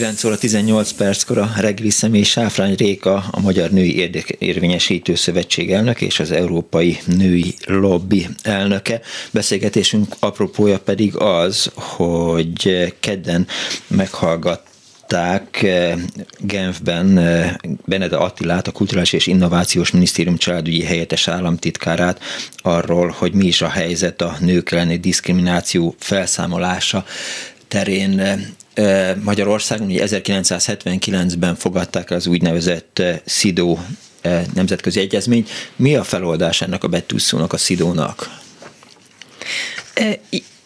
9 óra 18 perckor a reggeli személy Sáfrány Réka, a Magyar Női Érvényesítő Szövetség elnök és az Európai Női Lobby elnöke. Beszélgetésünk apropója pedig az, hogy kedden meghallgat Genfben Benede Attilát, a Kulturális és Innovációs Minisztérium családügyi helyettes államtitkárát arról, hogy mi is a helyzet a nők elleni diszkrimináció felszámolása terén Magyarországon, ugye 1979-ben fogadták az úgynevezett SIDO nemzetközi egyezményt. Mi a feloldás ennek a betűszónak, a SIDO-nak?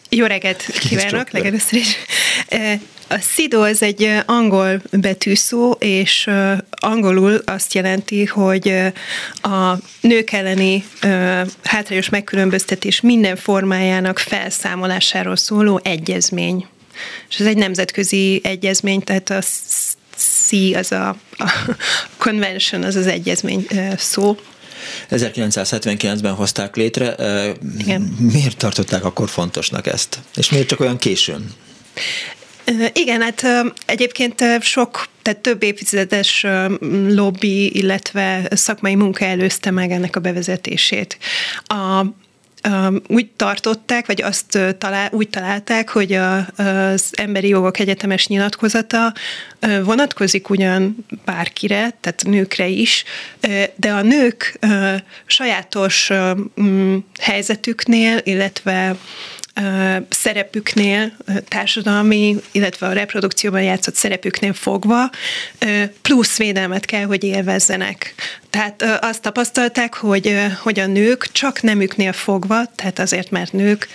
Jó reggelt kívánok, legelőször is. A SIDO az egy angol betűszó, és angolul azt jelenti, hogy a nők elleni hátrányos megkülönböztetés minden formájának felszámolásáról szóló egyezmény. És ez egy nemzetközi egyezmény, tehát a C az a, a convention, az az egyezmény szó. 1979-ben hozták létre. Igen. Miért tartották akkor fontosnak ezt? És miért csak olyan későn? Igen, hát egyébként sok, tehát több évtizedes lobby, illetve szakmai munka előzte meg ennek a bevezetését. A úgy tartották, vagy azt talál, úgy találták, hogy a, az emberi jogok egyetemes nyilatkozata vonatkozik ugyan bárkire, tehát nőkre is, de a nők sajátos helyzetüknél, illetve szerepüknél, társadalmi, illetve a reprodukcióban játszott szerepüknél fogva plusz védelmet kell, hogy élvezzenek. Tehát azt tapasztalták, hogy, hogy a nők csak nemüknél fogva, tehát azért, mert nők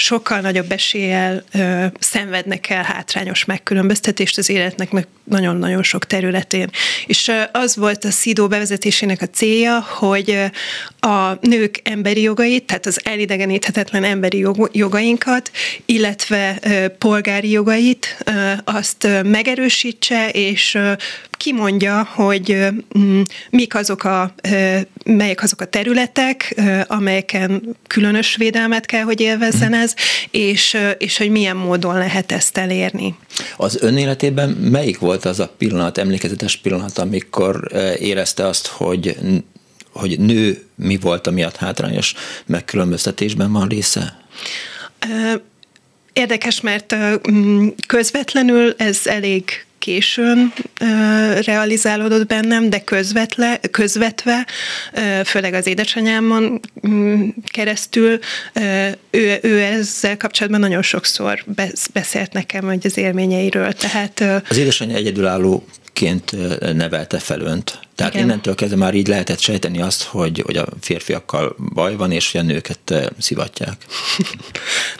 sokkal nagyobb eséllyel ö, szenvednek el hátrányos megkülönböztetést az életnek meg nagyon-nagyon sok területén. És ö, az volt a SZIDO bevezetésének a célja, hogy ö, a nők emberi jogait, tehát az elidegeníthetetlen emberi jog, jogainkat, illetve ö, polgári jogait, ö, azt ö, megerősítse, és ö, kimondja, hogy mik azok a, melyek azok a területek, amelyeken különös védelmet kell, hogy élvezzen ez, és, és hogy milyen módon lehet ezt elérni. Az ön életében melyik volt az a pillanat, emlékezetes pillanat, amikor érezte azt, hogy hogy nő mi volt, amiatt hátrányos megkülönböztetésben van része? Érdekes, mert közvetlenül ez elég későn realizálódott bennem, de közvetle, közvetve, főleg az édesanyámon mm, keresztül, ő, ő ezzel kapcsolatban nagyon sokszor beszélt nekem, hogy az élményeiről. Tehát, az édesanyja egyedülálló ként nevelte fel önt. Tehát Igen. innentől kezdve már így lehetett sejteni azt, hogy, hogy a férfiakkal baj van, és hogy a nőket szivatják.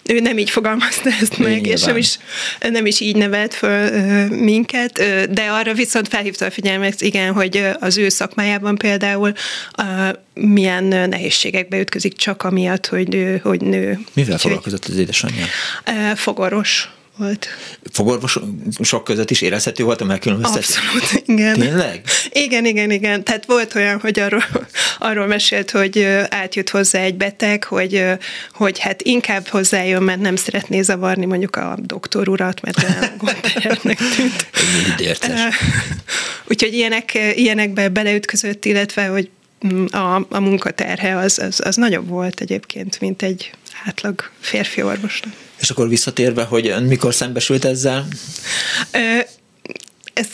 ő nem így fogalmazta ezt meg, Nyilván. és nem is, nem is így nevelt föl minket, de arra viszont felhívta a figyelmet, igen, hogy az ő szakmájában például milyen nehézségekbe ütközik csak amiatt, hogy nő. Hogy nő. Mivel foglalkozott az édesanyja? Fogorvos volt. Fogorvosok között is érezhető volt a megkülönböztetés? Abszolút, igen. Tényleg? Igen, igen, igen. Tehát volt olyan, hogy arról, arról mesélt, hogy átjött hozzá egy beteg, hogy, hogy hát inkább hozzájön, mert nem szeretné zavarni mondjuk a doktor urat, mert olyan gondterheltnek tűnt. Úgyhogy ilyenek, ilyenekbe beleütközött, illetve, hogy a, a munkaterhe az, az, az nagyobb volt egyébként, mint egy átlag férfi orvosnak. És akkor visszatérve, hogy mikor szembesült ezzel? Ö, ez,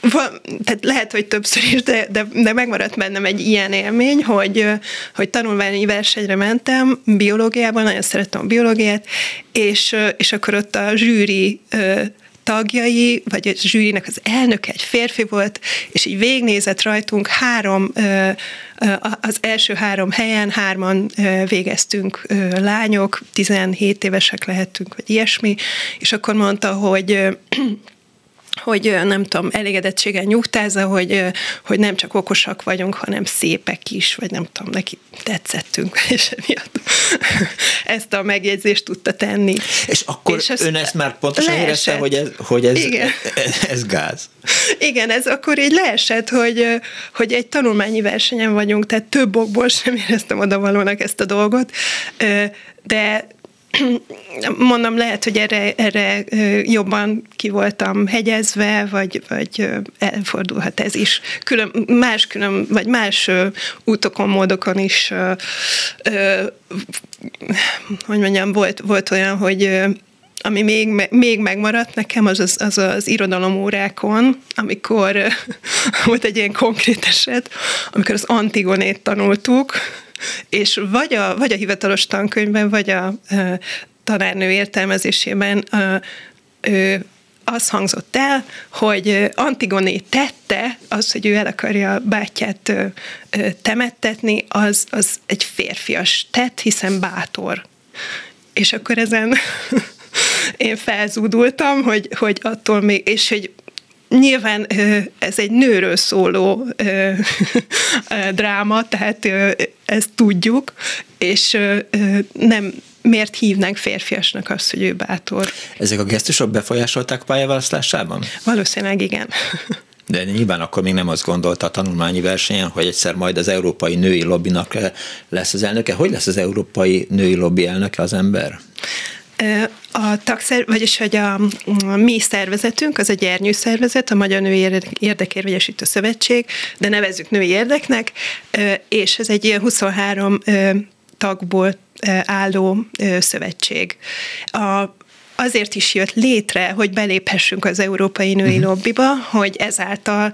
van, tehát lehet, hogy többször is, de, de, de megmaradt bennem egy ilyen élmény, hogy, hogy tanulmányi versenyre mentem biológiában, nagyon szerettem a biológiát, és, és akkor ott a zsűri tagjai, vagy a zsűrinek az elnöke egy férfi volt, és így végnézett rajtunk három, az első három helyen hárman végeztünk lányok, 17 évesek lehettünk, vagy ilyesmi, és akkor mondta, hogy hogy nem tudom, elégedettségen nyugtázza, hogy, hogy nem csak okosak vagyunk, hanem szépek is, vagy nem tudom, neki tetszettünk, és emiatt ezt a megjegyzést tudta tenni. És akkor és ön ezt már pontosan leesett. érezte, hogy ez, hogy ez, Igen. ez gáz? Igen, ez akkor így leesett, hogy, hogy egy tanulmányi versenyen vagyunk, tehát több okból sem éreztem odavalónak ezt a dolgot, de mondom, lehet, hogy erre, erre jobban ki voltam hegyezve, vagy, vagy elfordulhat ez is. Külön, más külön, vagy más útokon, módokon is, hogy mondjam, volt, volt olyan, hogy ami még, még megmaradt nekem, az az, az, az irodalomórákon, amikor volt egy ilyen konkrét eset, amikor az Antigonét tanultuk, és vagy a, vagy a hivatalos tankönyvben, vagy a, a tanárnő értelmezésében a, a, az hangzott el, hogy Antigoné tette, az, hogy ő el akarja bátyját temettetni, az, az egy férfias tett, hiszen bátor. És akkor ezen én felzúdultam, hogy, hogy attól még, és hogy Nyilván ez egy nőről szóló dráma, tehát ezt tudjuk, és nem miért hívnánk férfiasnak azt, hogy ő bátor. Ezek a gesztusok befolyásolták pályaválasztásában? Valószínűleg igen. De nyilván akkor még nem azt gondolta a tanulmányi versenyen, hogy egyszer majd az Európai Női Lobbinak lesz az elnöke. Hogy lesz az Európai Női Lobby elnöke az ember? A tagszer, vagyis hogy a, a mi szervezetünk, az a gyernyő szervezet, a Magyar Női Érdekérvegyesítő Szövetség, de nevezzük női érdeknek, és ez egy ilyen 23 tagból álló szövetség. A, azért is jött létre, hogy beléphessünk az Európai Női uh-huh. Lobbiba, hogy ezáltal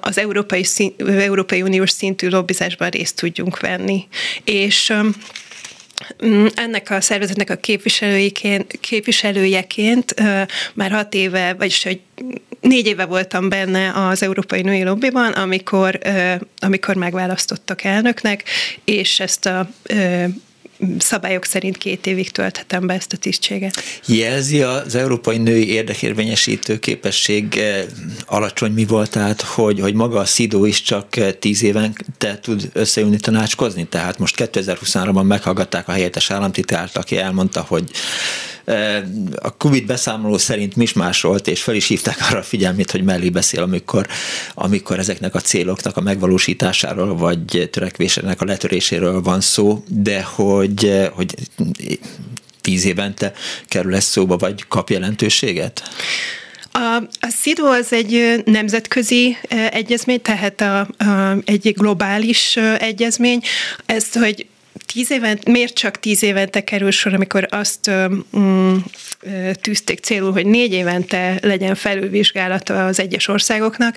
az Európai, szín, Európai Uniós szintű lobbizásban részt tudjunk venni. És ennek a szervezetnek a képviselőjeként már hat éve, vagyis hogy négy éve voltam benne az Európai Női Lobbyban, amikor, amikor megválasztottak elnöknek, és ezt a szabályok szerint két évig tölthetem be ezt a tisztséget. Jelzi az európai női érdekérvényesítő képesség eh, alacsony mi volt, tehát hogy, hogy maga a SZIDO is csak eh, tíz éven te tud összeülni tanácskozni? Tehát most 2023-ban meghallgatták a helyettes államtitkárt, aki elmondta, hogy a Covid beszámoló szerint mismásolt, és fel is hívták arra a figyelmét, hogy mellé beszél, amikor, amikor ezeknek a céloknak a megvalósításáról, vagy törekvésének a letöréséről van szó, de hogy, hogy tíz évente kerül ez szóba, vagy kap jelentőséget? A, a SZIDO az egy nemzetközi egyezmény, tehát a, a, egy globális egyezmény. Ezt, hogy tíz éven, miért csak tíz évente kerül sor, amikor azt mm, tűzték célul, hogy négy évente legyen felülvizsgálata az egyes országoknak.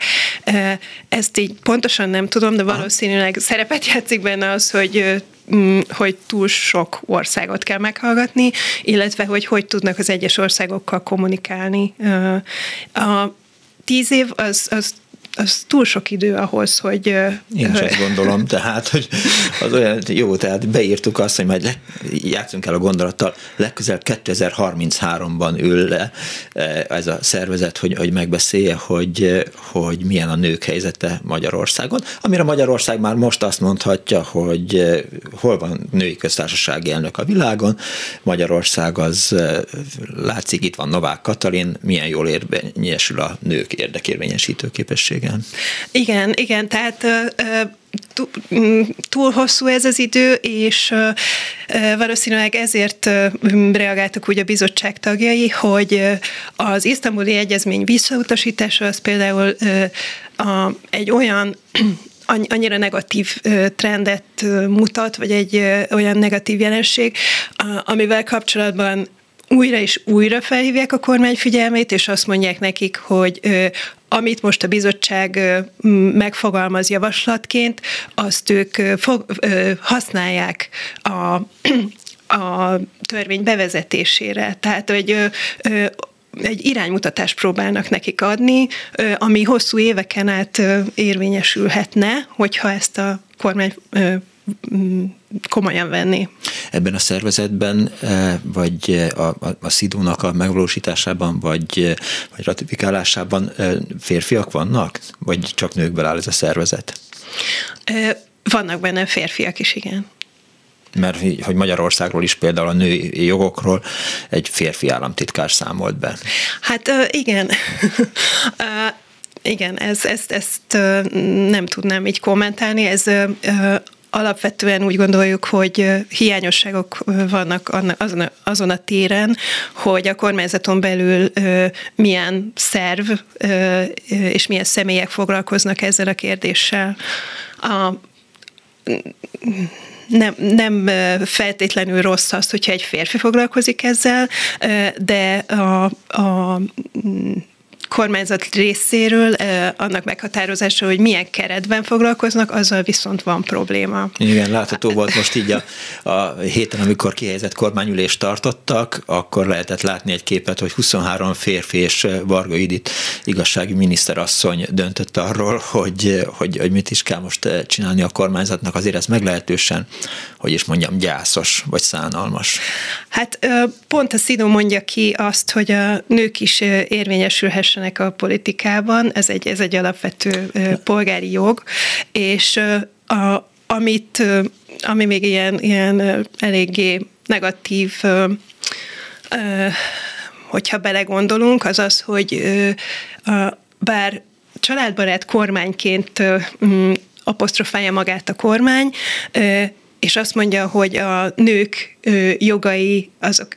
Ezt így pontosan nem tudom, de valószínűleg szerepet játszik benne az, hogy mm, hogy túl sok országot kell meghallgatni, illetve hogy hogy tudnak az egyes országokkal kommunikálni. A tíz év az, az az túl sok idő ahhoz, hogy... Én is ezt gondolom, tehát, hogy az olyan jó, tehát beírtuk azt, hogy majd le, játszunk el a gondolattal, legközelebb 2033-ban ül le ez a szervezet, hogy, hogy megbeszélje, hogy, hogy milyen a nők helyzete Magyarországon, amire Magyarország már most azt mondhatja, hogy hol van női köztársasági elnök a világon, Magyarország az látszik, itt van Novák Katalin, milyen jól érvényesül a nők érdekérvényesítő képessége igen. Igen, igen, tehát túl hosszú ez az idő, és valószínűleg ezért reagáltak úgy a bizottság tagjai, hogy az isztambuli egyezmény visszautasítása az például egy olyan annyira negatív trendet mutat, vagy egy olyan negatív jelenség, amivel kapcsolatban újra és újra felhívják a kormány figyelmét, és azt mondják nekik, hogy amit most a bizottság megfogalmaz javaslatként, azt ők fog, használják a a törvény bevezetésére. Tehát, hogy egy iránymutatást próbálnak nekik adni, ami hosszú éveken át érvényesülhetne, hogyha ezt a kormány komolyan venni. Ebben a szervezetben, vagy a, a, a SZIDÓ-nak a megvalósításában, vagy, vagy ratifikálásában férfiak vannak? Vagy csak nőkből áll ez a szervezet? Vannak benne férfiak is, igen mert hogy Magyarországról is például a női jogokról egy férfi államtitkár számolt be. Hát igen. igen, ez, ezt, ezt nem tudnám így kommentálni. Ez alapvetően úgy gondoljuk, hogy hiányosságok vannak azon a, téren, hogy a kormányzaton belül milyen szerv és milyen személyek foglalkoznak ezzel a kérdéssel. A, nem, nem feltétlenül rossz az, hogyha egy férfi foglalkozik ezzel, de a, a kormányzat részéről annak meghatározása, hogy milyen keretben foglalkoznak, azzal viszont van probléma. Igen, látható volt most így a, a héten, amikor kihelyezett kormányülést tartottak, akkor lehetett látni egy képet, hogy 23 férfi és Varga Idit igazsági miniszterasszony döntött arról, hogy, hogy, hogy mit is kell most csinálni a kormányzatnak, azért ez meglehetősen, hogy is mondjam, gyászos vagy szánalmas. Hát pont a Szidó mondja ki azt, hogy a nők is érvényesülhessenek döntsenek a politikában, ez egy, ez egy alapvető polgári jog, és a, amit, ami még ilyen, ilyen eléggé negatív hogyha belegondolunk, az az, hogy bár családbarát kormányként apostrofálja magát a kormány, és azt mondja, hogy a nők jogai azok,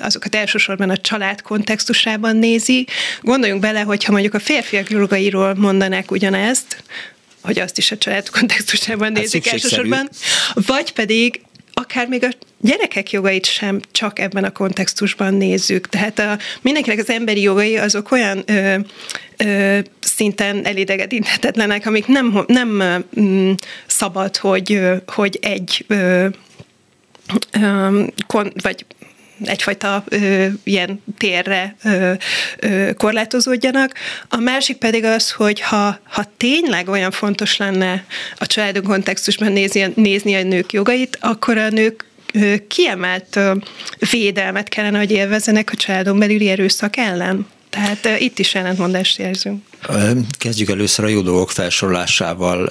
azokat elsősorban a család kontextusában nézi. Gondoljunk bele, hogyha mondjuk a férfiak jogairól mondanák ugyanezt, hogy azt is a család kontextusában hát nézik elsősorban, vagy pedig akár még a gyerekek jogait sem csak ebben a kontextusban nézzük. Tehát a, mindenkinek az emberi jogai azok olyan ö, ö, szinten elidegedíthetetlenek, amik nem, nem ö, szabad, hogy, hogy egy ö, ö, kon, vagy egyfajta ö, ilyen térre ö, ö, korlátozódjanak. A másik pedig az, hogy ha, ha tényleg olyan fontos lenne a családok kontextusban nézni, nézni a nők jogait, akkor a nők kiemelt védelmet kellene, hogy élvezzenek a családon belüli erőszak ellen. Tehát itt is ellentmondást érzünk. Kezdjük először a jó dolgok felsorolásával,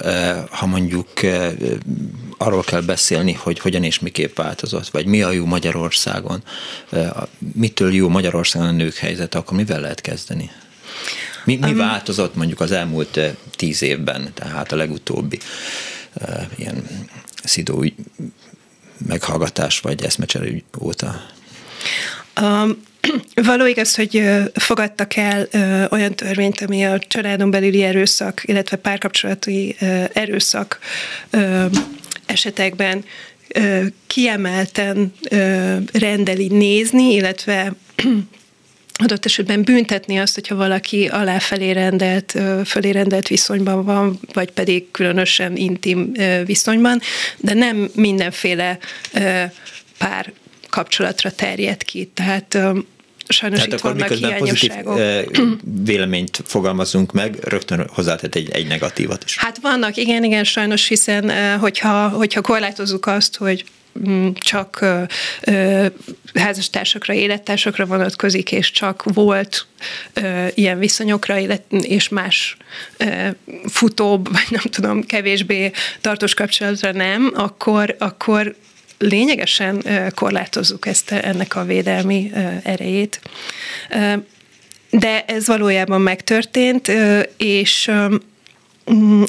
ha mondjuk arról kell beszélni, hogy hogyan és miképp változott, vagy mi a jó Magyarországon, mitől jó Magyarországon a nők helyzet, akkor mivel lehet kezdeni? Mi, mi um, változott mondjuk az elmúlt tíz évben, tehát a legutóbbi ilyen szidó meghallgatás vagy eszmecsere óta? Um, Való igaz, hogy fogadtak el olyan törvényt, ami a családon belüli erőszak, illetve párkapcsolati erőszak esetekben kiemelten rendeli nézni, illetve adott esetben büntetni azt, hogyha valaki aláfelé rendelt, fölé rendelt viszonyban van, vagy pedig különösen intim viszonyban, de nem mindenféle pár kapcsolatra terjed ki. Tehát sajnos Tehát itt akkor vannak miközben pozitív véleményt fogalmazunk meg, rögtön hozzátett egy, egy negatívat is. Hát vannak, igen, igen, sajnos, hiszen hogyha, hogyha korlátozzuk azt, hogy mm, csak ö, házastársakra, élettársakra vonatkozik, és csak volt ö, ilyen viszonyokra, élet, és más ö, futóbb, vagy nem tudom, kevésbé tartós kapcsolatra nem, akkor, akkor lényegesen korlátozzuk ezt, ennek a védelmi erejét. De ez valójában megtörtént, és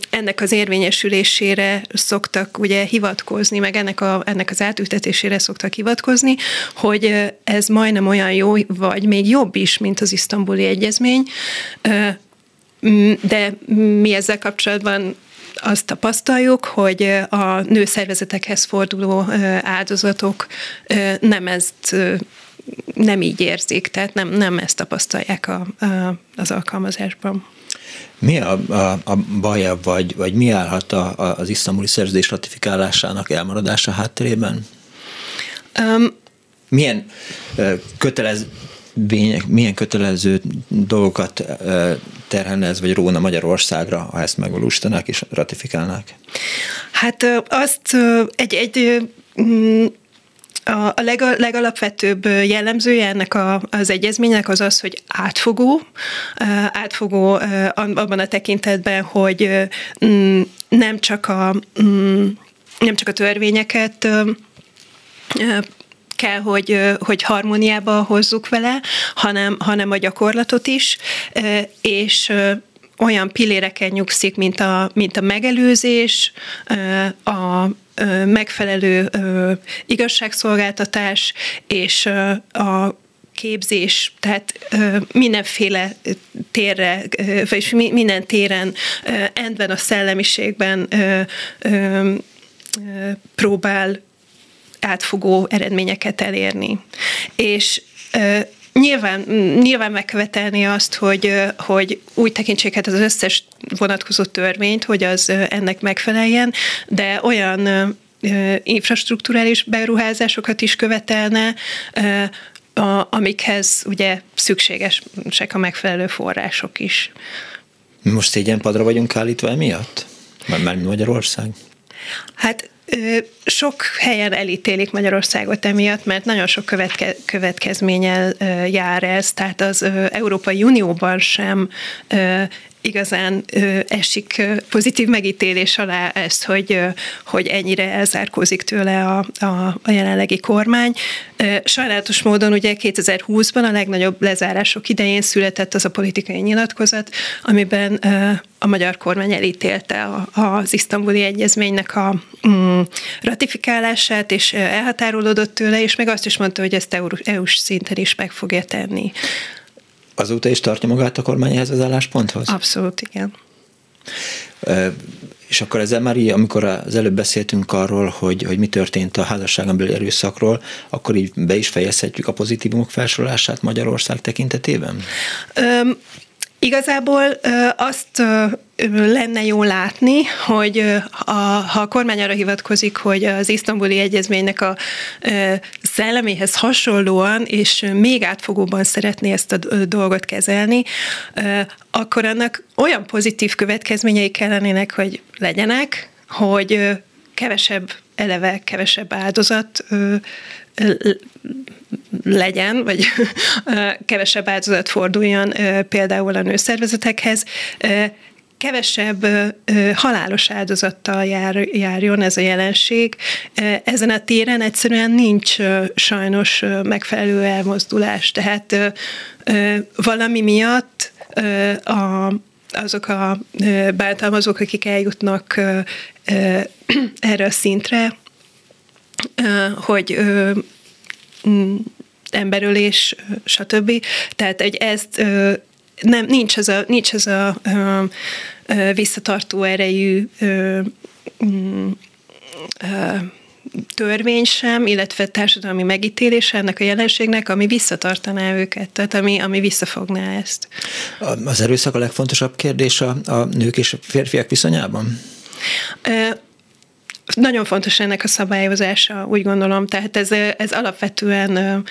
ennek az érvényesülésére szoktak ugye hivatkozni, meg ennek, a, ennek az átültetésére szoktak hivatkozni, hogy ez majdnem olyan jó, vagy még jobb is, mint az isztambuli egyezmény, de mi ezzel kapcsolatban azt tapasztaljuk, hogy a nőszervezetekhez forduló áldozatok nem ezt nem így érzik, tehát nem, nem ezt tapasztalják a, a, az alkalmazásban. Mi a, a, a baja, vagy, vagy mi állhat a, a, az isztambuli szerződés ratifikálásának elmaradása hátterében? Um, Milyen kötelez, milyen kötelező dolgokat terhelne ez, vagy róna Magyarországra, ha ezt megvalósítanák és ratifikálnák? Hát azt egy, egy mm, a leg, legalapvetőbb jellemzője ennek a, az egyezménynek az az, hogy átfogó, átfogó abban a tekintetben, hogy mm, nem csak a, mm, nem csak a törvényeket kell, hogy, hogy harmóniába hozzuk vele, hanem, hanem a gyakorlatot is, és olyan pilléreken nyugszik, mint a, mint a megelőzés, a megfelelő igazságszolgáltatás és a képzés, tehát mindenféle térre, vagy minden téren, endben a szellemiségben próbál átfogó eredményeket elérni. És Nyilván, nyilván megkövetelni azt, hogy, hogy úgy tekintsék hát az összes vonatkozó törvényt, hogy az ennek megfeleljen, de olyan infrastruktúrális beruházásokat is követelne, a, amikhez ugye szükségesek a megfelelő források is. Most szégyenpadra vagyunk állítva emiatt? Már Magyarország? Hát sok helyen elítélik Magyarországot emiatt, mert nagyon sok követke, következménnyel jár ez, tehát az Európai Unióban sem igazán esik pozitív megítélés alá ez, hogy, hogy ennyire elzárkózik tőle a, a, a jelenlegi kormány. Sajnálatos módon ugye 2020-ban a legnagyobb lezárások idején született az a politikai nyilatkozat, amiben a magyar kormány elítélte az isztambuli egyezménynek a mm, ratifikálását, és elhatárolódott tőle, és meg azt is mondta, hogy ezt EU-s szinten is meg fogja tenni. Azóta is tartja magát a kormány ehhez az állásponthoz? Abszolút, igen. És akkor ezzel már így, amikor az előbb beszéltünk arról, hogy, hogy mi történt a házasságon belül erőszakról, akkor így be is fejezhetjük a pozitívumok felsorolását Magyarország tekintetében? Öm, Igazából azt lenne jó látni, hogy a, ha a kormány arra hivatkozik, hogy az isztambuli egyezménynek a szelleméhez hasonlóan és még átfogóban szeretné ezt a dolgot kezelni, akkor annak olyan pozitív következményei kellenének, hogy legyenek, hogy kevesebb eleve kevesebb áldozat legyen, vagy kevesebb áldozat forduljon például a nőszervezetekhez, kevesebb halálos áldozattal jár, járjon ez a jelenség. Ezen a téren egyszerűen nincs sajnos megfelelő elmozdulás, tehát valami miatt a, azok a bántalmazók, akik eljutnak erre a szintre, hogy emberölés, stb. Tehát egy ezt nem, nincs ez a, nincs ez a visszatartó erejű mm, törvény sem, illetve társadalmi megítélése ennek a jelenségnek, ami visszatartaná őket, tehát ami, ami visszafogná ezt. Az erőszak a legfontosabb kérdés a, a nők és a férfiak viszonyában? Nagyon fontos ennek a szabályozása, úgy gondolom, tehát ez, ez alapvetően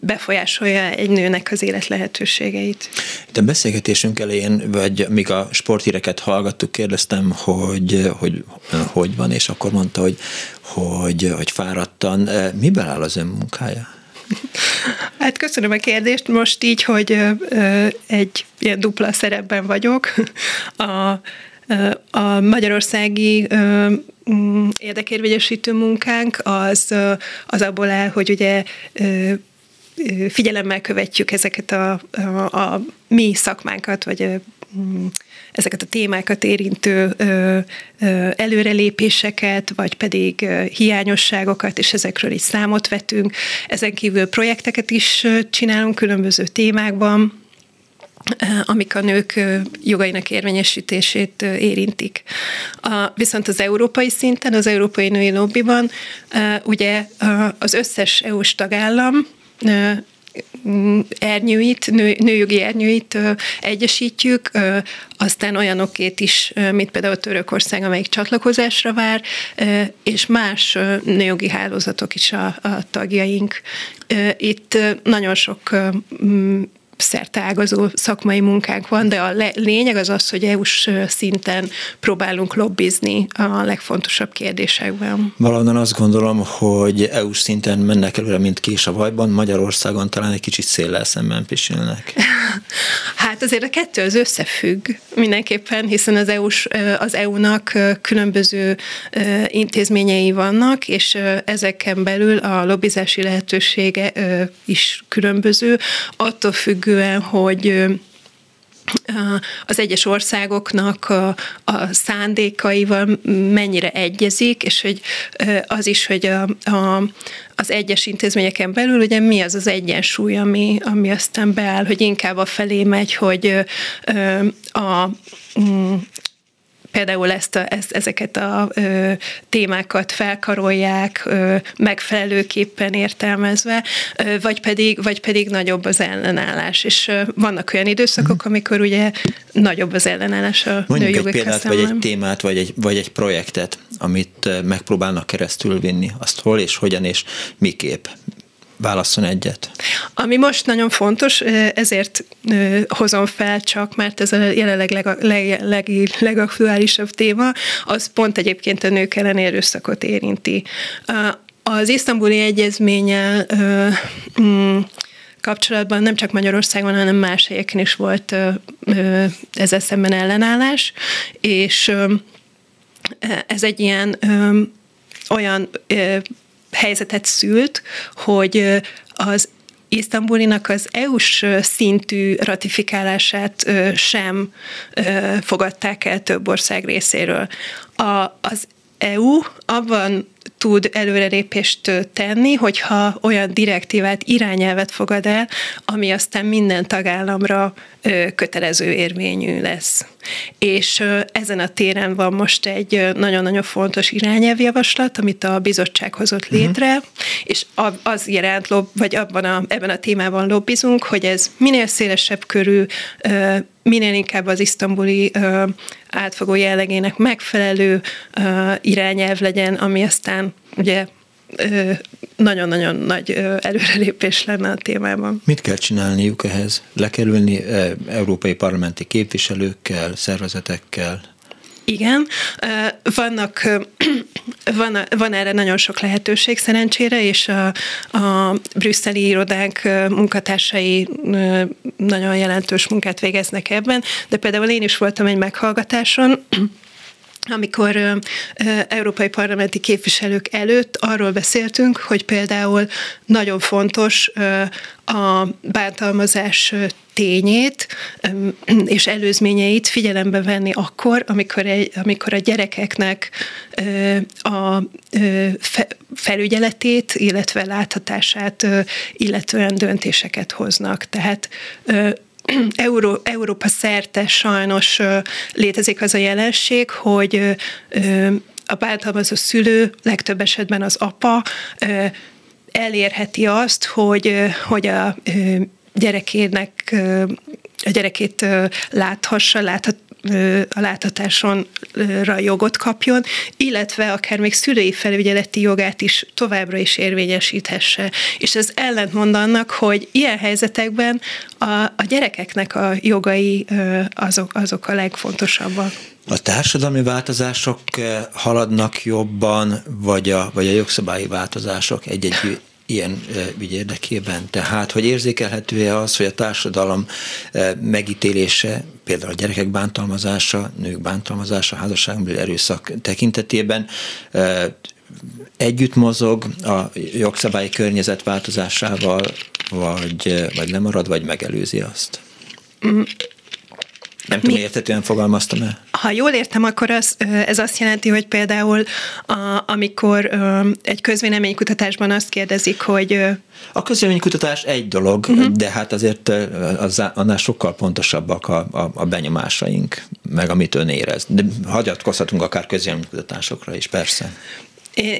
befolyásolja egy nőnek az élet lehetőségeit. De beszélgetésünk elején, vagy míg a sporthíreket hallgattuk, kérdeztem, hogy, hogy hogy van, és akkor mondta, hogy, hogy, hogy fáradtan. Miben áll az ön munkája? Hát köszönöm a kérdést. Most így, hogy egy ilyen dupla szerepben vagyok. A, a magyarországi érdekérvényesítő munkánk az, az abból áll, hogy ugye figyelemmel követjük ezeket a, a, a mi szakmánkat, vagy mm, ezeket a témákat érintő előrelépéseket, vagy pedig hiányosságokat, és ezekről is számot vetünk. Ezen kívül projekteket is csinálunk különböző témákban, amik a nők jogainak érvényesítését érintik. A, viszont az európai szinten, az Európai Női Lobbyban ugye az összes EU-s tagállam ernyőit, nő, nőjogi ernyőit egyesítjük, aztán olyanokét is, mint például Törökország, amelyik csatlakozásra vár, és más nőjogi hálózatok is a, a tagjaink. Itt nagyon sok szerteágazó szakmai munkánk van, de a lényeg az az, hogy EU-s szinten próbálunk lobbizni a legfontosabb kérdésekben. Valahonnan azt gondolom, hogy EU-s szinten mennek előre, mint kés a vajban, Magyarországon talán egy kicsit széllel szemben pisilnek. Hát azért a kettő az összefügg mindenképpen, hiszen az, EU-s, az EU-nak különböző intézményei vannak, és ezeken belül a lobbizási lehetősége is különböző, attól függően, hogy az egyes országoknak a, a szándékaival mennyire egyezik, és hogy az is, hogy a, a, az egyes intézményeken belül ugye mi az az egyensúly, ami, ami aztán beáll, hogy inkább a felé megy, hogy a mm, például ezt a, ezt, ezeket a ö, témákat felkarolják ö, megfelelőképpen értelmezve, ö, vagy, pedig, vagy pedig nagyobb az ellenállás. És ö, vannak olyan időszakok, mhm. amikor ugye nagyobb az ellenállás a Mondjuk egy példát, szemben. vagy egy témát, vagy egy, vagy egy projektet, amit megpróbálnak keresztül vinni. Azt hol és hogyan és miképp válasszon egyet. Ami most nagyon fontos, ezért hozom fel csak, mert ez a jelenleg leg, leg, leg, legaktuálisabb téma, az pont egyébként a nők ellen erőszakot érinti. Az isztambuli egyezménnyel mm, kapcsolatban nem csak Magyarországon, hanem más helyeken is volt ezzel szemben ellenállás, és ez egy ilyen olyan helyzetet szült, hogy az Isztambulinak az EU-s szintű ratifikálását sem fogadták el több ország részéről. A, az EU abban tud előrelépést tenni, hogyha olyan direktívát, irányelvet fogad el, ami aztán minden tagállamra kötelező érvényű lesz. És ezen a téren van most egy nagyon-nagyon fontos irányelvjavaslat, amit a bizottság hozott mhm. létre, uh-huh. és az jelent, vagy abban a, ebben a témában lobbizunk, hogy ez minél szélesebb körű, minél inkább az isztambuli átfogó jellegének megfelelő irányelv legyen, ami aztán ugye nagyon-nagyon nagy előrelépés lenne a témában. Mit kell csinálniuk ehhez? Le kell ülni európai parlamenti képviselőkkel, szervezetekkel? Igen, vannak, van, van erre nagyon sok lehetőség szerencsére, és a, a brüsszeli irodánk munkatársai nagyon jelentős munkát végeznek ebben, de például én is voltam egy meghallgatáson, amikor ö, ö, európai parlamenti képviselők előtt arról beszéltünk, hogy például nagyon fontos ö, a bántalmazás tényét és előzményeit figyelembe venni akkor, amikor, egy, amikor a gyerekeknek a felügyeletét, illetve láthatását, illetően döntéseket hoznak. Tehát Euró, Európa szerte sajnos létezik az a jelenség, hogy a bántalmazó szülő, legtöbb esetben az apa elérheti azt, hogy, hogy a gyerekének a gyerekét láthassa, láthat, a láthatásonra jogot kapjon, illetve akár még szülői felügyeleti jogát is továbbra is érvényesíthesse. És ez ellentmond annak, hogy ilyen helyzetekben a, a gyerekeknek a jogai azok, azok a legfontosabbak. A társadalmi változások haladnak jobban, vagy a, vagy a jogszabályi változások egy-egy ilyen ügy érdekében. Tehát, hogy érzékelhető-e az, hogy a társadalom megítélése, például a gyerekek bántalmazása, nők bántalmazása, házasságon erőszak tekintetében együtt mozog a jogszabályi környezet változásával, vagy, vagy lemarad, vagy megelőzi azt? Nem tudom, Mi? értetően fogalmaztam el. Ha jól értem, akkor az, ez azt jelenti, hogy például a, amikor egy közvéleménykutatásban azt kérdezik, hogy... A közvéleménykutatás egy dolog, uh-huh. de hát azért az, annál sokkal pontosabbak a, a, a benyomásaink, meg amit ön érez. De hagyatkozhatunk akár közvéleménykutatásokra is, persze.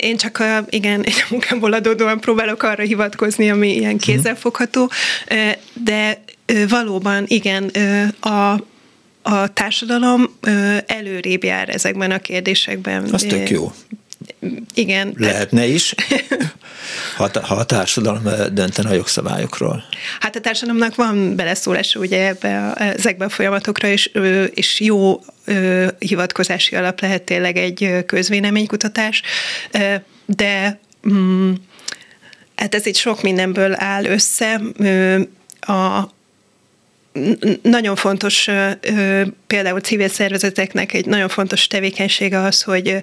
Én csak a, igen, egy munkámból adódóan próbálok arra hivatkozni, ami ilyen mhm. kézzelfogható, de valóban igen, a a társadalom előrébb jár ezekben a kérdésekben. Az tök jó. igen. Lehetne is, ha, ha a társadalom döntene a jogszabályokról. Hát a társadalomnak van beleszólása ugye ebbe a, ezekbe a folyamatokra, és, és jó hivatkozási alap lehet tényleg egy közvéleménykutatás, de mm, hát ez itt sok mindenből áll össze. A, nagyon fontos például civil szervezeteknek egy nagyon fontos tevékenysége az, hogy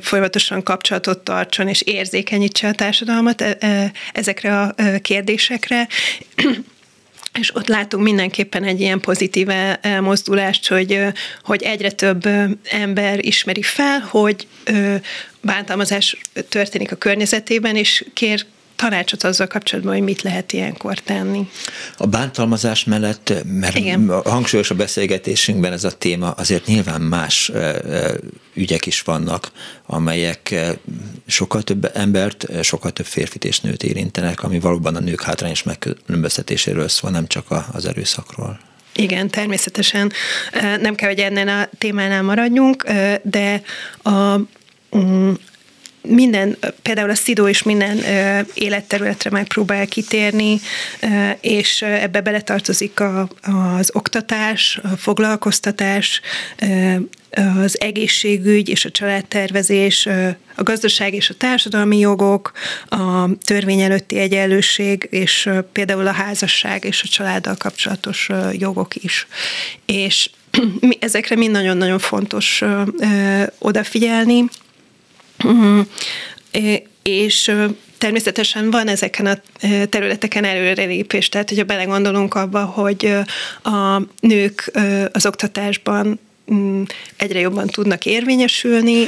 folyamatosan kapcsolatot tartson és érzékenyítse a társadalmat e, e, ezekre a kérdésekre. És ott látunk mindenképpen egy ilyen pozitív mozdulást, hogy, hogy egyre több ember ismeri fel, hogy bántalmazás történik a környezetében, és kér tanácsot azzal kapcsolatban, hogy mit lehet ilyenkor tenni. A bántalmazás mellett, mert Igen. hangsúlyos a beszélgetésünkben ez a téma, azért nyilván más ügyek is vannak, amelyek sokkal több embert, sokkal több férfit és nőt érintenek, ami valóban a nők hátrányos megkülönböztetéséről szól, nem csak az erőszakról. Igen, természetesen nem kell, hogy ennél a témánál maradjunk, de a, mm, minden, például a SZIDO is minden életterületre megpróbál kitérni, és ebbe beletartozik a, az oktatás, a foglalkoztatás, az egészségügy és a családtervezés, a gazdaság és a társadalmi jogok, a törvény előtti egyenlőség, és például a házasság és a családdal kapcsolatos jogok is. És ezekre mind nagyon-nagyon fontos odafigyelni, Mm-hmm. És természetesen van ezeken a területeken előrelépés, tehát hogyha belegondolunk abba, hogy a nők az oktatásban mm, egyre jobban tudnak érvényesülni.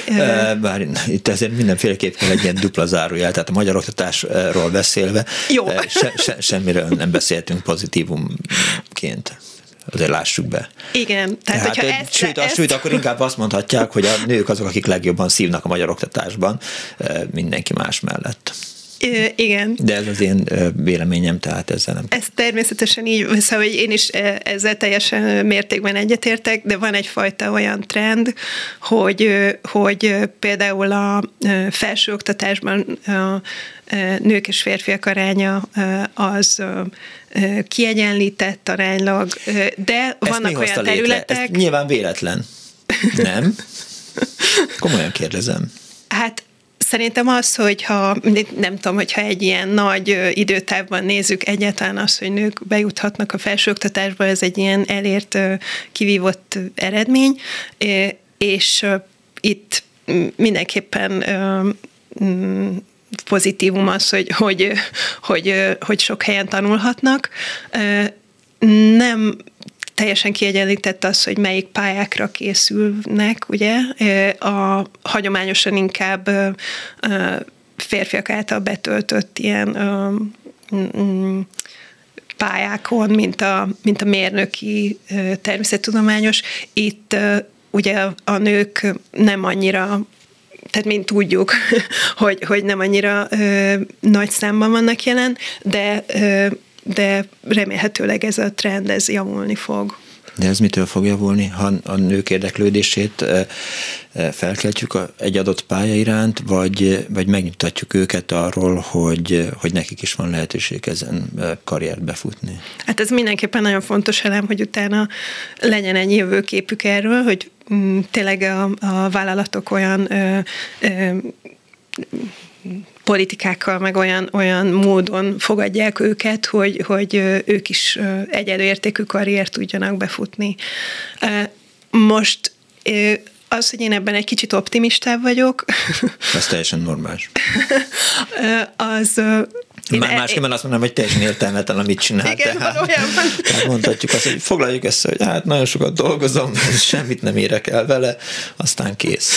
Bár itt ezért mindenféleképpen egy ilyen dupla zárójel, tehát a magyar oktatásról beszélve Jó. Se, se, semmiről nem beszéltünk pozitívumként azért lássuk be. Igen. Tehát, tehát ezt, sőt, ezt... sőt, akkor inkább azt mondhatják, hogy a nők azok, akik legjobban szívnak a magyar oktatásban mindenki más mellett. Igen. De ez az én véleményem, tehát ezzel nem. Ez természetesen így, szóval hogy én is ezzel teljesen mértékben egyetértek, de van egyfajta olyan trend, hogy, hogy például a felsőoktatásban a nők és férfiak aránya az kiegyenlített aránylag, de Ezt vannak olyan területek... Ez nyilván véletlen. Nem? Komolyan kérdezem. Hát szerintem az, hogyha nem tudom, hogyha egy ilyen nagy időtávban nézzük egyáltalán az, hogy nők bejuthatnak a felsőoktatásba, ez egy ilyen elért, kivívott eredmény, és itt mindenképpen pozitívum az, hogy, hogy, hogy, hogy sok helyen tanulhatnak. Nem teljesen kiegyenlített az, hogy melyik pályákra készülnek, ugye? A hagyományosan inkább férfiak által betöltött ilyen pályákon, mint a, mint a mérnöki természettudományos. Itt ugye a nők nem annyira tehát mint tudjuk, hogy, hogy nem annyira ö, nagy számban vannak jelen, de, ö, de remélhetőleg ez a trend ez javulni fog. De ez mitől fog javulni, ha a nők érdeklődését felkeltjük egy adott pálya iránt, vagy, vagy megnyugtatjuk őket arról, hogy, hogy nekik is van lehetőség ezen karriert befutni? Hát ez mindenképpen nagyon fontos elem, hogy utána legyen egy jövőképük erről, hogy mm, tényleg a, a vállalatok olyan ö, ö, politikákkal, meg olyan, olyan módon fogadják őket, hogy, hogy ők is egyenlő értékű karriert tudjanak befutni. Most az, hogy én ebben egy kicsit optimistább vagyok. Ez teljesen normális. az én Már e- másképpen azt mondom, hogy teljesen értelmetlen, amit csinál. Igen, tehát, van olyan van. Tehát mondhatjuk azt, hogy foglaljuk össze, hogy hát nagyon sokat dolgozom, semmit nem érek el vele, aztán kész.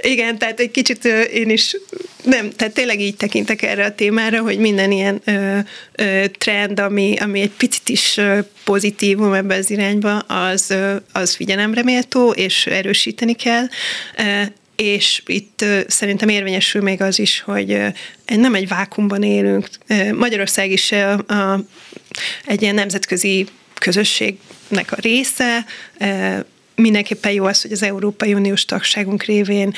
Igen, tehát egy kicsit én is, nem, tehát tényleg így tekintek erre a témára, hogy minden ilyen ö, ö, trend, ami, ami egy picit is pozitívum ebbe az irányba, az, az figyelemre méltó, és erősíteni kell és itt szerintem érvényesül még az is, hogy nem egy vákumban élünk. Magyarország is a, a, egy ilyen nemzetközi közösségnek a része. Mindenképpen jó az, hogy az Európai Uniós tagságunk révén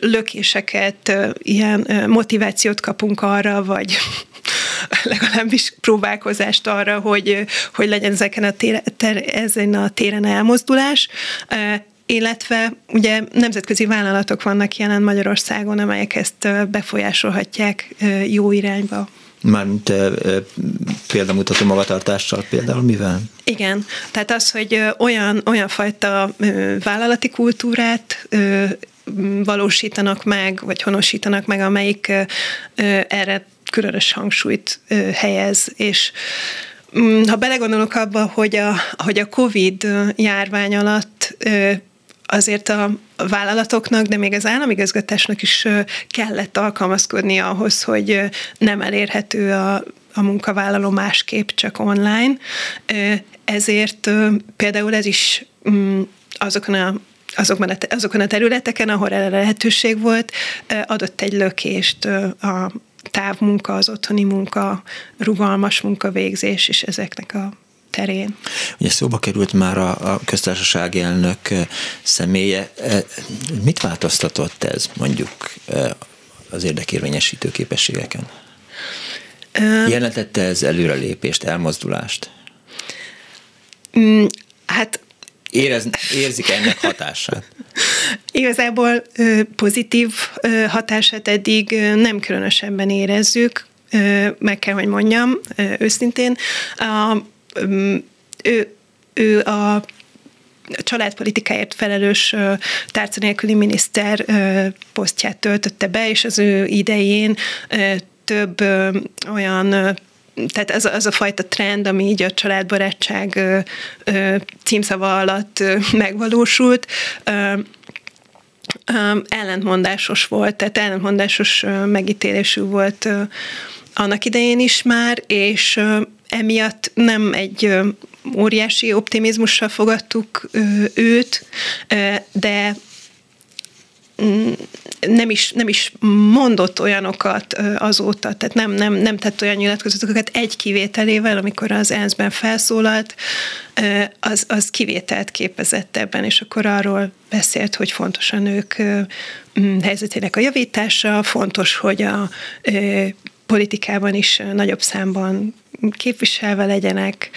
lökéseket, ilyen motivációt kapunk arra, vagy legalábbis próbálkozást arra, hogy, hogy legyen ezeken a téren, ezen a téren elmozdulás illetve ugye nemzetközi vállalatok vannak jelen Magyarországon, amelyek ezt befolyásolhatják jó irányba. Mármint példamutató magatartással például mivel? Igen, tehát az, hogy olyan, olyan fajta vállalati kultúrát valósítanak meg, vagy honosítanak meg, amelyik erre különös hangsúlyt helyez, és mm, ha belegondolok abba, hogy a, hogy a COVID járvány alatt azért a vállalatoknak, de még az államigazgatásnak is kellett alkalmazkodni ahhoz, hogy nem elérhető a, a munkavállaló másképp, csak online. Ezért például ez is mm, azokon a azokban a, azokon a területeken, ahol erre lehetőség volt, adott egy lökést a távmunka, az otthoni munka, rugalmas munkavégzés és ezeknek a terén. Ugye szóba került már a, a köztársasági elnök személye. Mit változtatott ez mondjuk az érdekérvényesítő képességeken? Jelentette ez előrelépést, elmozdulást? Mm, hát Érez, érzik ennek hatását? Igazából pozitív hatását eddig nem különösebben érezzük, meg kell, hogy mondjam őszintén. A, ő, ő a családpolitikáért felelős tárca nélküli miniszter posztját töltötte be, és az ő idején több olyan tehát ez az a fajta trend, ami így a családbarátság címszava alatt megvalósult, ellentmondásos volt, tehát ellentmondásos megítélésű volt annak idején is már, és emiatt nem egy óriási optimizmussal fogadtuk őt, de mm, nem is, nem is mondott olyanokat azóta, tehát nem, nem, nem tett olyan nyilatkozatokat egy kivételével, amikor az ENSZ-ben felszólalt, az, az kivételt képezett ebben, és akkor arról beszélt, hogy fontos a nők mm, helyzetének a javítása, fontos, hogy a politikában is nagyobb számban képviselve legyenek.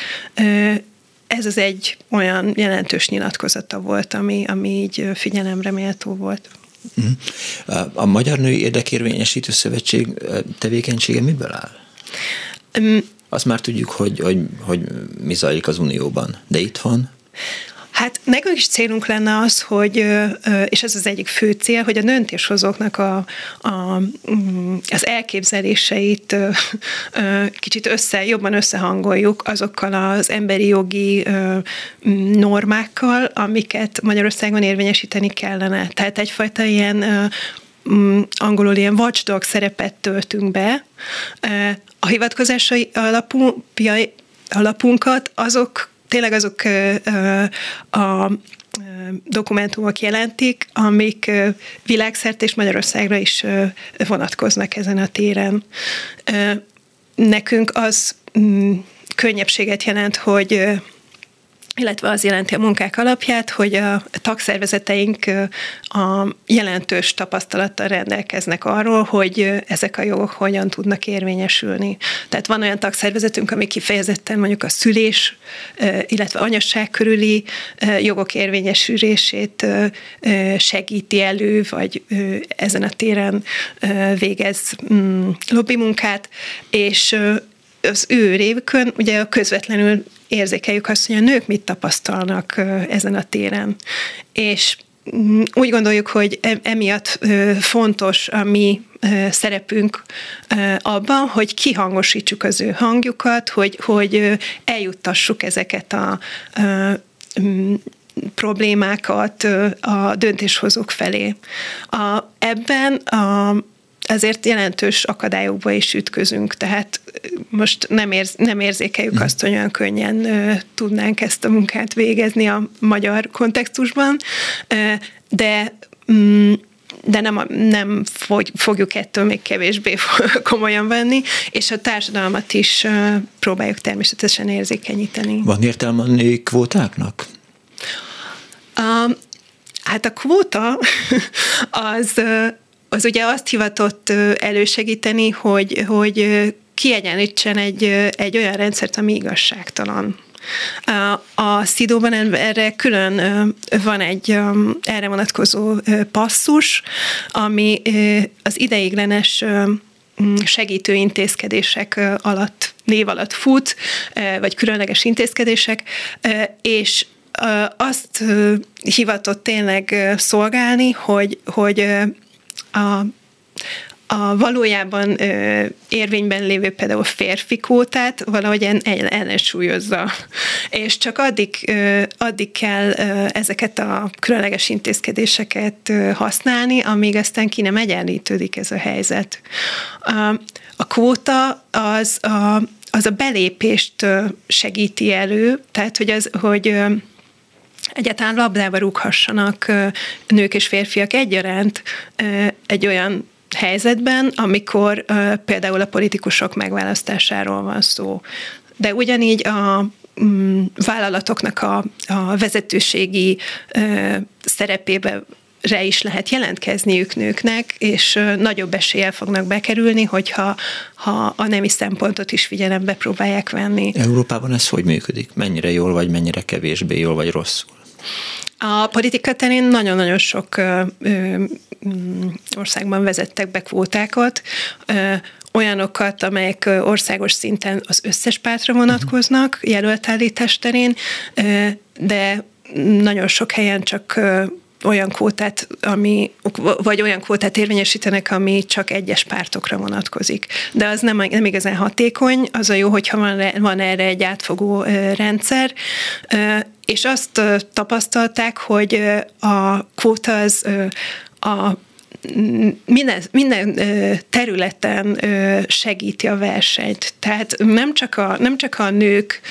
Ez az egy olyan jelentős nyilatkozata volt, ami, ami így figyelemre méltó volt. Mhm. A Magyar Női Érdekérvényesítő Szövetség tevékenysége miből áll? Azt már tudjuk, hogy, hogy, hogy mi zajlik az Unióban, de itthon? Hát nekünk is célunk lenne az, hogy, és ez az egyik fő cél, hogy a döntéshozóknak a, a, mm, az elképzeléseit kicsit össze, jobban összehangoljuk azokkal az emberi jogi normákkal, amiket Magyarországon érvényesíteni kellene. Tehát egyfajta ilyen mm, angolul ilyen watchdog szerepet töltünk be. A hivatkozásai alapú, alapunkat azok tényleg azok a dokumentumok jelentik, amik világszerte és Magyarországra is vonatkoznak ezen a téren. Nekünk az mm, könnyebbséget jelent, hogy illetve az jelenti a munkák alapját, hogy a tagszervezeteink a jelentős tapasztalattal rendelkeznek arról, hogy ezek a jogok hogyan tudnak érvényesülni. Tehát van olyan tagszervezetünk, ami kifejezetten mondjuk a szülés, illetve anyasság körüli jogok érvényesülését segíti elő, vagy ezen a téren végez mm, lobby munkát, és az ő révükön ugye közvetlenül érzékeljük azt, hogy a nők mit tapasztalnak ezen a téren. És mm, úgy gondoljuk, hogy e, emiatt fontos a mi szerepünk abban, hogy kihangosítsuk az ő hangjukat, hogy, hogy eljuttassuk ezeket a problémákat a döntéshozók felé. A, ebben a ezért jelentős akadályokba is ütközünk, tehát most nem, érz, nem érzékeljük mm. azt, hogy olyan könnyen ö, tudnánk ezt a munkát végezni a magyar kontextusban, ö, de mm, de nem, nem fogjuk ettől még kevésbé komolyan venni, és a társadalmat is próbáljuk természetesen érzékenyíteni. Van értelme a kvótáknak? A, Hát a kvóta az, az ugye azt hivatott elősegíteni, hogy, hogy kiegyenlítsen egy, egy olyan rendszert, ami igazságtalan. A Szidóban erre külön van egy erre vonatkozó passzus, ami az ideiglenes segítő intézkedések alatt, név alatt fut, vagy különleges intézkedések, és azt hivatott tényleg szolgálni, hogy, hogy a, a valójában ö, érvényben lévő például férfi kótát valahogy en, ellensúlyozza. És csak addig, ö, addig kell ö, ezeket a különleges intézkedéseket ö, használni, amíg aztán ki nem egyenlítődik ez a helyzet. A, a kvóta az a, az a belépést segíti elő, tehát hogy, az, hogy egyáltalán labdába rúghassanak nők és férfiak egyaránt egy olyan helyzetben, amikor például a politikusok megválasztásáról van szó. De ugyanígy a mm, vállalatoknak a, a vezetőségi szerepébe re is lehet jelentkezniük nőknek, és nagyobb eséllyel fognak bekerülni, hogyha ha a nemi szempontot is figyelembe próbálják venni. Európában ez hogy működik? Mennyire jól, vagy mennyire kevésbé jól, vagy rosszul? A politika terén nagyon-nagyon sok ö, ö, országban vezettek be kvótákat, ö, olyanokat, amelyek országos szinten az összes pártra vonatkoznak, jelöltállítás terén, ö, de nagyon sok helyen csak olyan kvótát, ami, vagy olyan kvótát érvényesítenek, ami csak egyes pártokra vonatkozik. De az nem, nem igazán hatékony, az a jó, hogyha van, van erre egy átfogó rendszer, és azt tapasztalták, hogy a kvóta az a minden, minden területen segíti a versenyt. Tehát nem csak a, nem csak a nők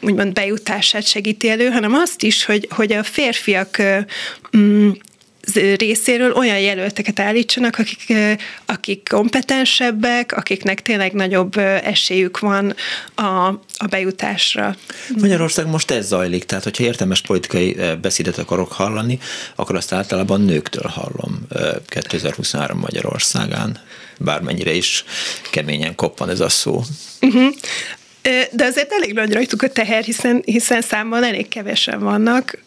úgymond bejutását segíti elő, hanem azt is, hogy, hogy a férfiak mm, részéről olyan jelölteket állítsanak, akik, akik kompetensebbek, akiknek tényleg nagyobb esélyük van a, a bejutásra. Magyarország most ez zajlik, tehát hogyha értelmes politikai beszédet akarok hallani, akkor azt általában nőktől hallom 2023 Magyarországán, bármennyire is keményen koppan ez a szó. Uh-huh. De azért elég nagy rajtuk a teher, hiszen, hiszen számban elég kevesen vannak,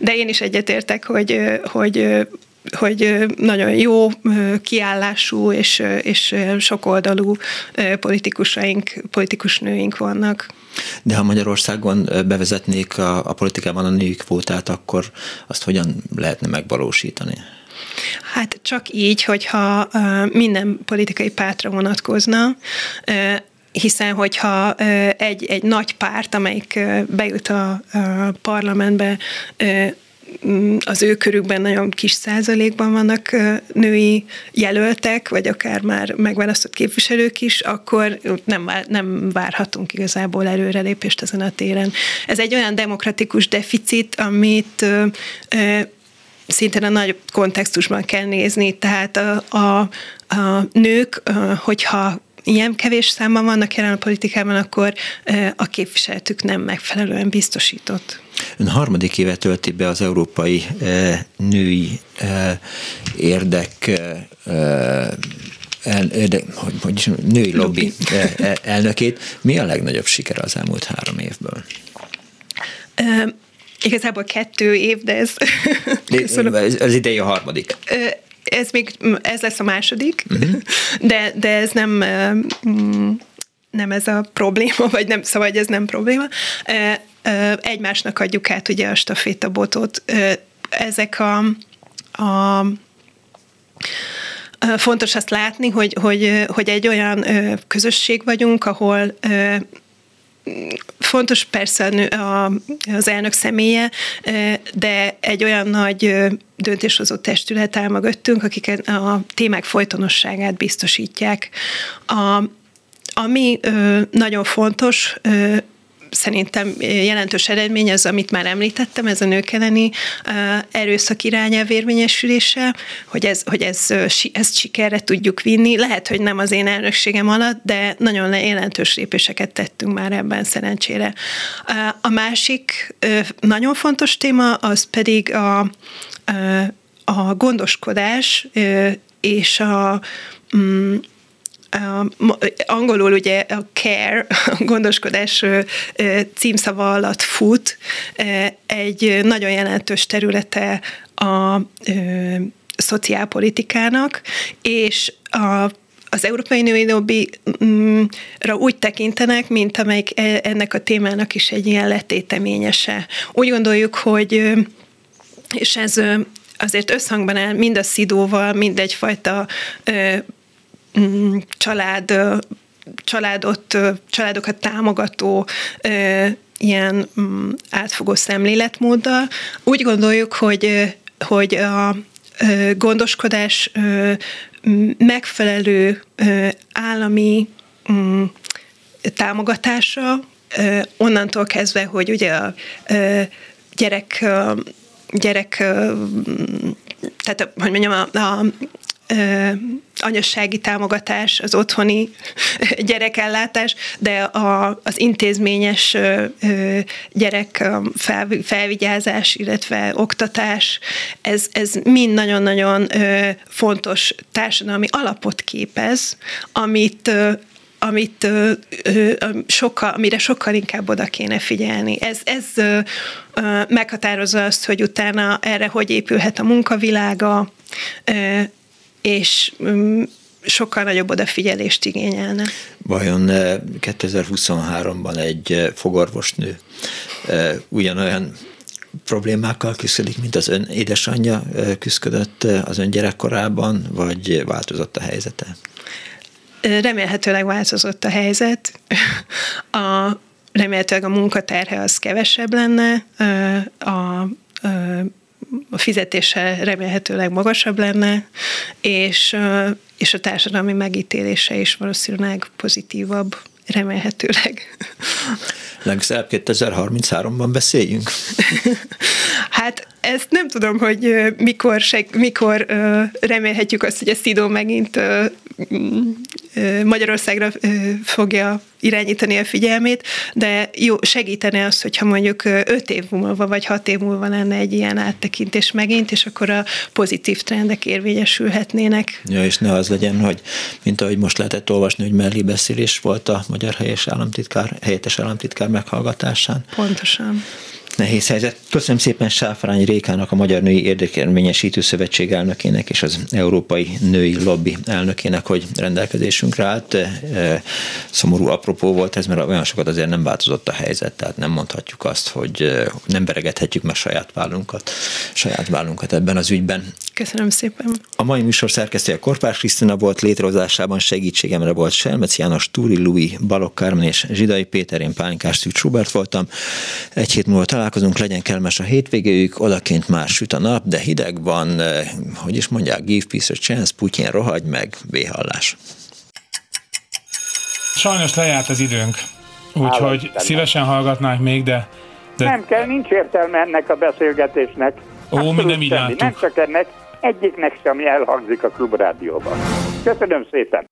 de én is egyetértek, hogy, hogy hogy nagyon jó kiállású és, és sokoldalú politikusaink, politikus nőink vannak. De ha Magyarországon bevezetnék a, a politikában a női kvótát, akkor azt hogyan lehetne megvalósítani? Hát csak így, hogyha minden politikai pártra vonatkozna, hiszen hogyha egy, egy nagy párt, amelyik bejut a, a parlamentbe, az ő körükben nagyon kis százalékban vannak női jelöltek, vagy akár már megválasztott képviselők is, akkor nem, nem várhatunk igazából előrelépést ezen a téren. Ez egy olyan demokratikus deficit, amit szintén a nagy kontextusban kell nézni, tehát a, a, a nők, hogyha ilyen kevés számban vannak jelen a politikában, akkor a képviseletük nem megfelelően biztosított. Ön harmadik éve tölti be az európai női érdek el, de, hogy, hogy női lobby, lobby. elnökét. Mi a legnagyobb siker az elmúlt három évből? Igazából kettő év, de ez... Köszönöm. Ez, idei a harmadik ez még, ez lesz a második, uh-huh. de, de ez nem nem ez a probléma, vagy nem, szóval ez nem probléma. Egymásnak adjuk át ugye a stafétabotot. Ezek a, a Fontos azt látni, hogy, hogy, hogy egy olyan közösség vagyunk, ahol Fontos persze az elnök személye, de egy olyan nagy döntéshozó testület áll mögöttünk, akik a témák folytonosságát biztosítják. A, ami nagyon fontos, szerintem jelentős eredmény az, amit már említettem, ez a nők elleni erőszak irányelv érvényesülése, hogy, ez, hogy ez, ezt sikerre tudjuk vinni. Lehet, hogy nem az én elnökségem alatt, de nagyon jelentős lépéseket tettünk már ebben szerencsére. A másik nagyon fontos téma, az pedig a, a gondoskodás és a mm, angolul ugye a care, a gondoskodás címszava alatt fut, egy nagyon jelentős területe a szociálpolitikának, és a az Európai Női Lobby-ra úgy tekintenek, mint amelyik e, ennek a témának is egy ilyen letéteményese. Úgy gondoljuk, hogy és ez azért összhangban áll mind a szidóval, mind egyfajta Mm, család, családot, családokat támogató ilyen mm, átfogó szemléletmóddal. Úgy gondoljuk, hogy, hogy a gondoskodás megfelelő állami mm, támogatása, onnantól kezdve, hogy ugye a gyerek, gyerek tehát, hogy mondjam, a, a anyassági támogatás, az otthoni gyerekellátás, de a, az intézményes gyerek fel, felvigyázás, illetve oktatás, ez, ez mind nagyon-nagyon fontos társadalmi alapot képez, amit amit sokkal, amire sokkal inkább oda kéne figyelni. Ez, ez meghatározza azt, hogy utána erre hogy épülhet a munkavilága, és mm, sokkal nagyobb odafigyelést igényelne. Vajon 2023-ban egy fogorvosnő ugyanolyan problémákkal küzdik, mint az ön édesanyja küzdött az ön gyerekkorában, vagy változott a helyzete? Remélhetőleg változott a helyzet. A, remélhetőleg a munkaterhe az kevesebb lenne, a, a a fizetése remélhetőleg magasabb lenne, és, és a társadalmi megítélése is valószínűleg pozitívabb, remélhetőleg. Legfeljebb 2033-ban beszéljünk? hát ezt nem tudom, hogy mikor, mikor remélhetjük azt, hogy a SZIDO megint Magyarországra fogja irányítani a figyelmét, de jó, segítene az, hogyha mondjuk öt év múlva vagy hat év múlva lenne egy ilyen áttekintés megint, és akkor a pozitív trendek érvényesülhetnének. Ja, és ne az legyen, hogy mint ahogy most lehetett olvasni, hogy mellé beszélés volt a magyar helyes államtitkár, helyettes államtitkár meghallgatásán. Pontosan nehéz helyzet. Köszönöm szépen Sáfrány Rékának, a Magyar Női Érdekérvényesítő Szövetség elnökének és az Európai Női Lobby elnökének, hogy rendelkezésünkre állt. E, szomorú apropó volt ez, mert olyan sokat azért nem változott a helyzet, tehát nem mondhatjuk azt, hogy e, nem beregethetjük meg saját vállunkat, saját vállunkat ebben az ügyben. Köszönöm szépen. A mai műsor szerkesztője Korpás Krisztina volt, létrehozásában segítségemre volt Selmec János, Túri Louis, Balok Kármen és Zsidai Péter, én Pálinkás Szűcs Robert voltam. Egy hét múlva találkozunk, legyen kellemes a hétvégéjük, odakint már süt a nap, de hideg van, eh, hogy is mondják, give peace a chance, Putyin rohagy meg, véhallás. Sajnos lejárt az időnk, úgyhogy szívesen hallgatnánk még, de, de... Nem kell, nincs értelme ennek a beszélgetésnek. Ó, mi nem így Nem csak ennek, egyiknek sem elhangzik a klubrádióban. Köszönöm szépen!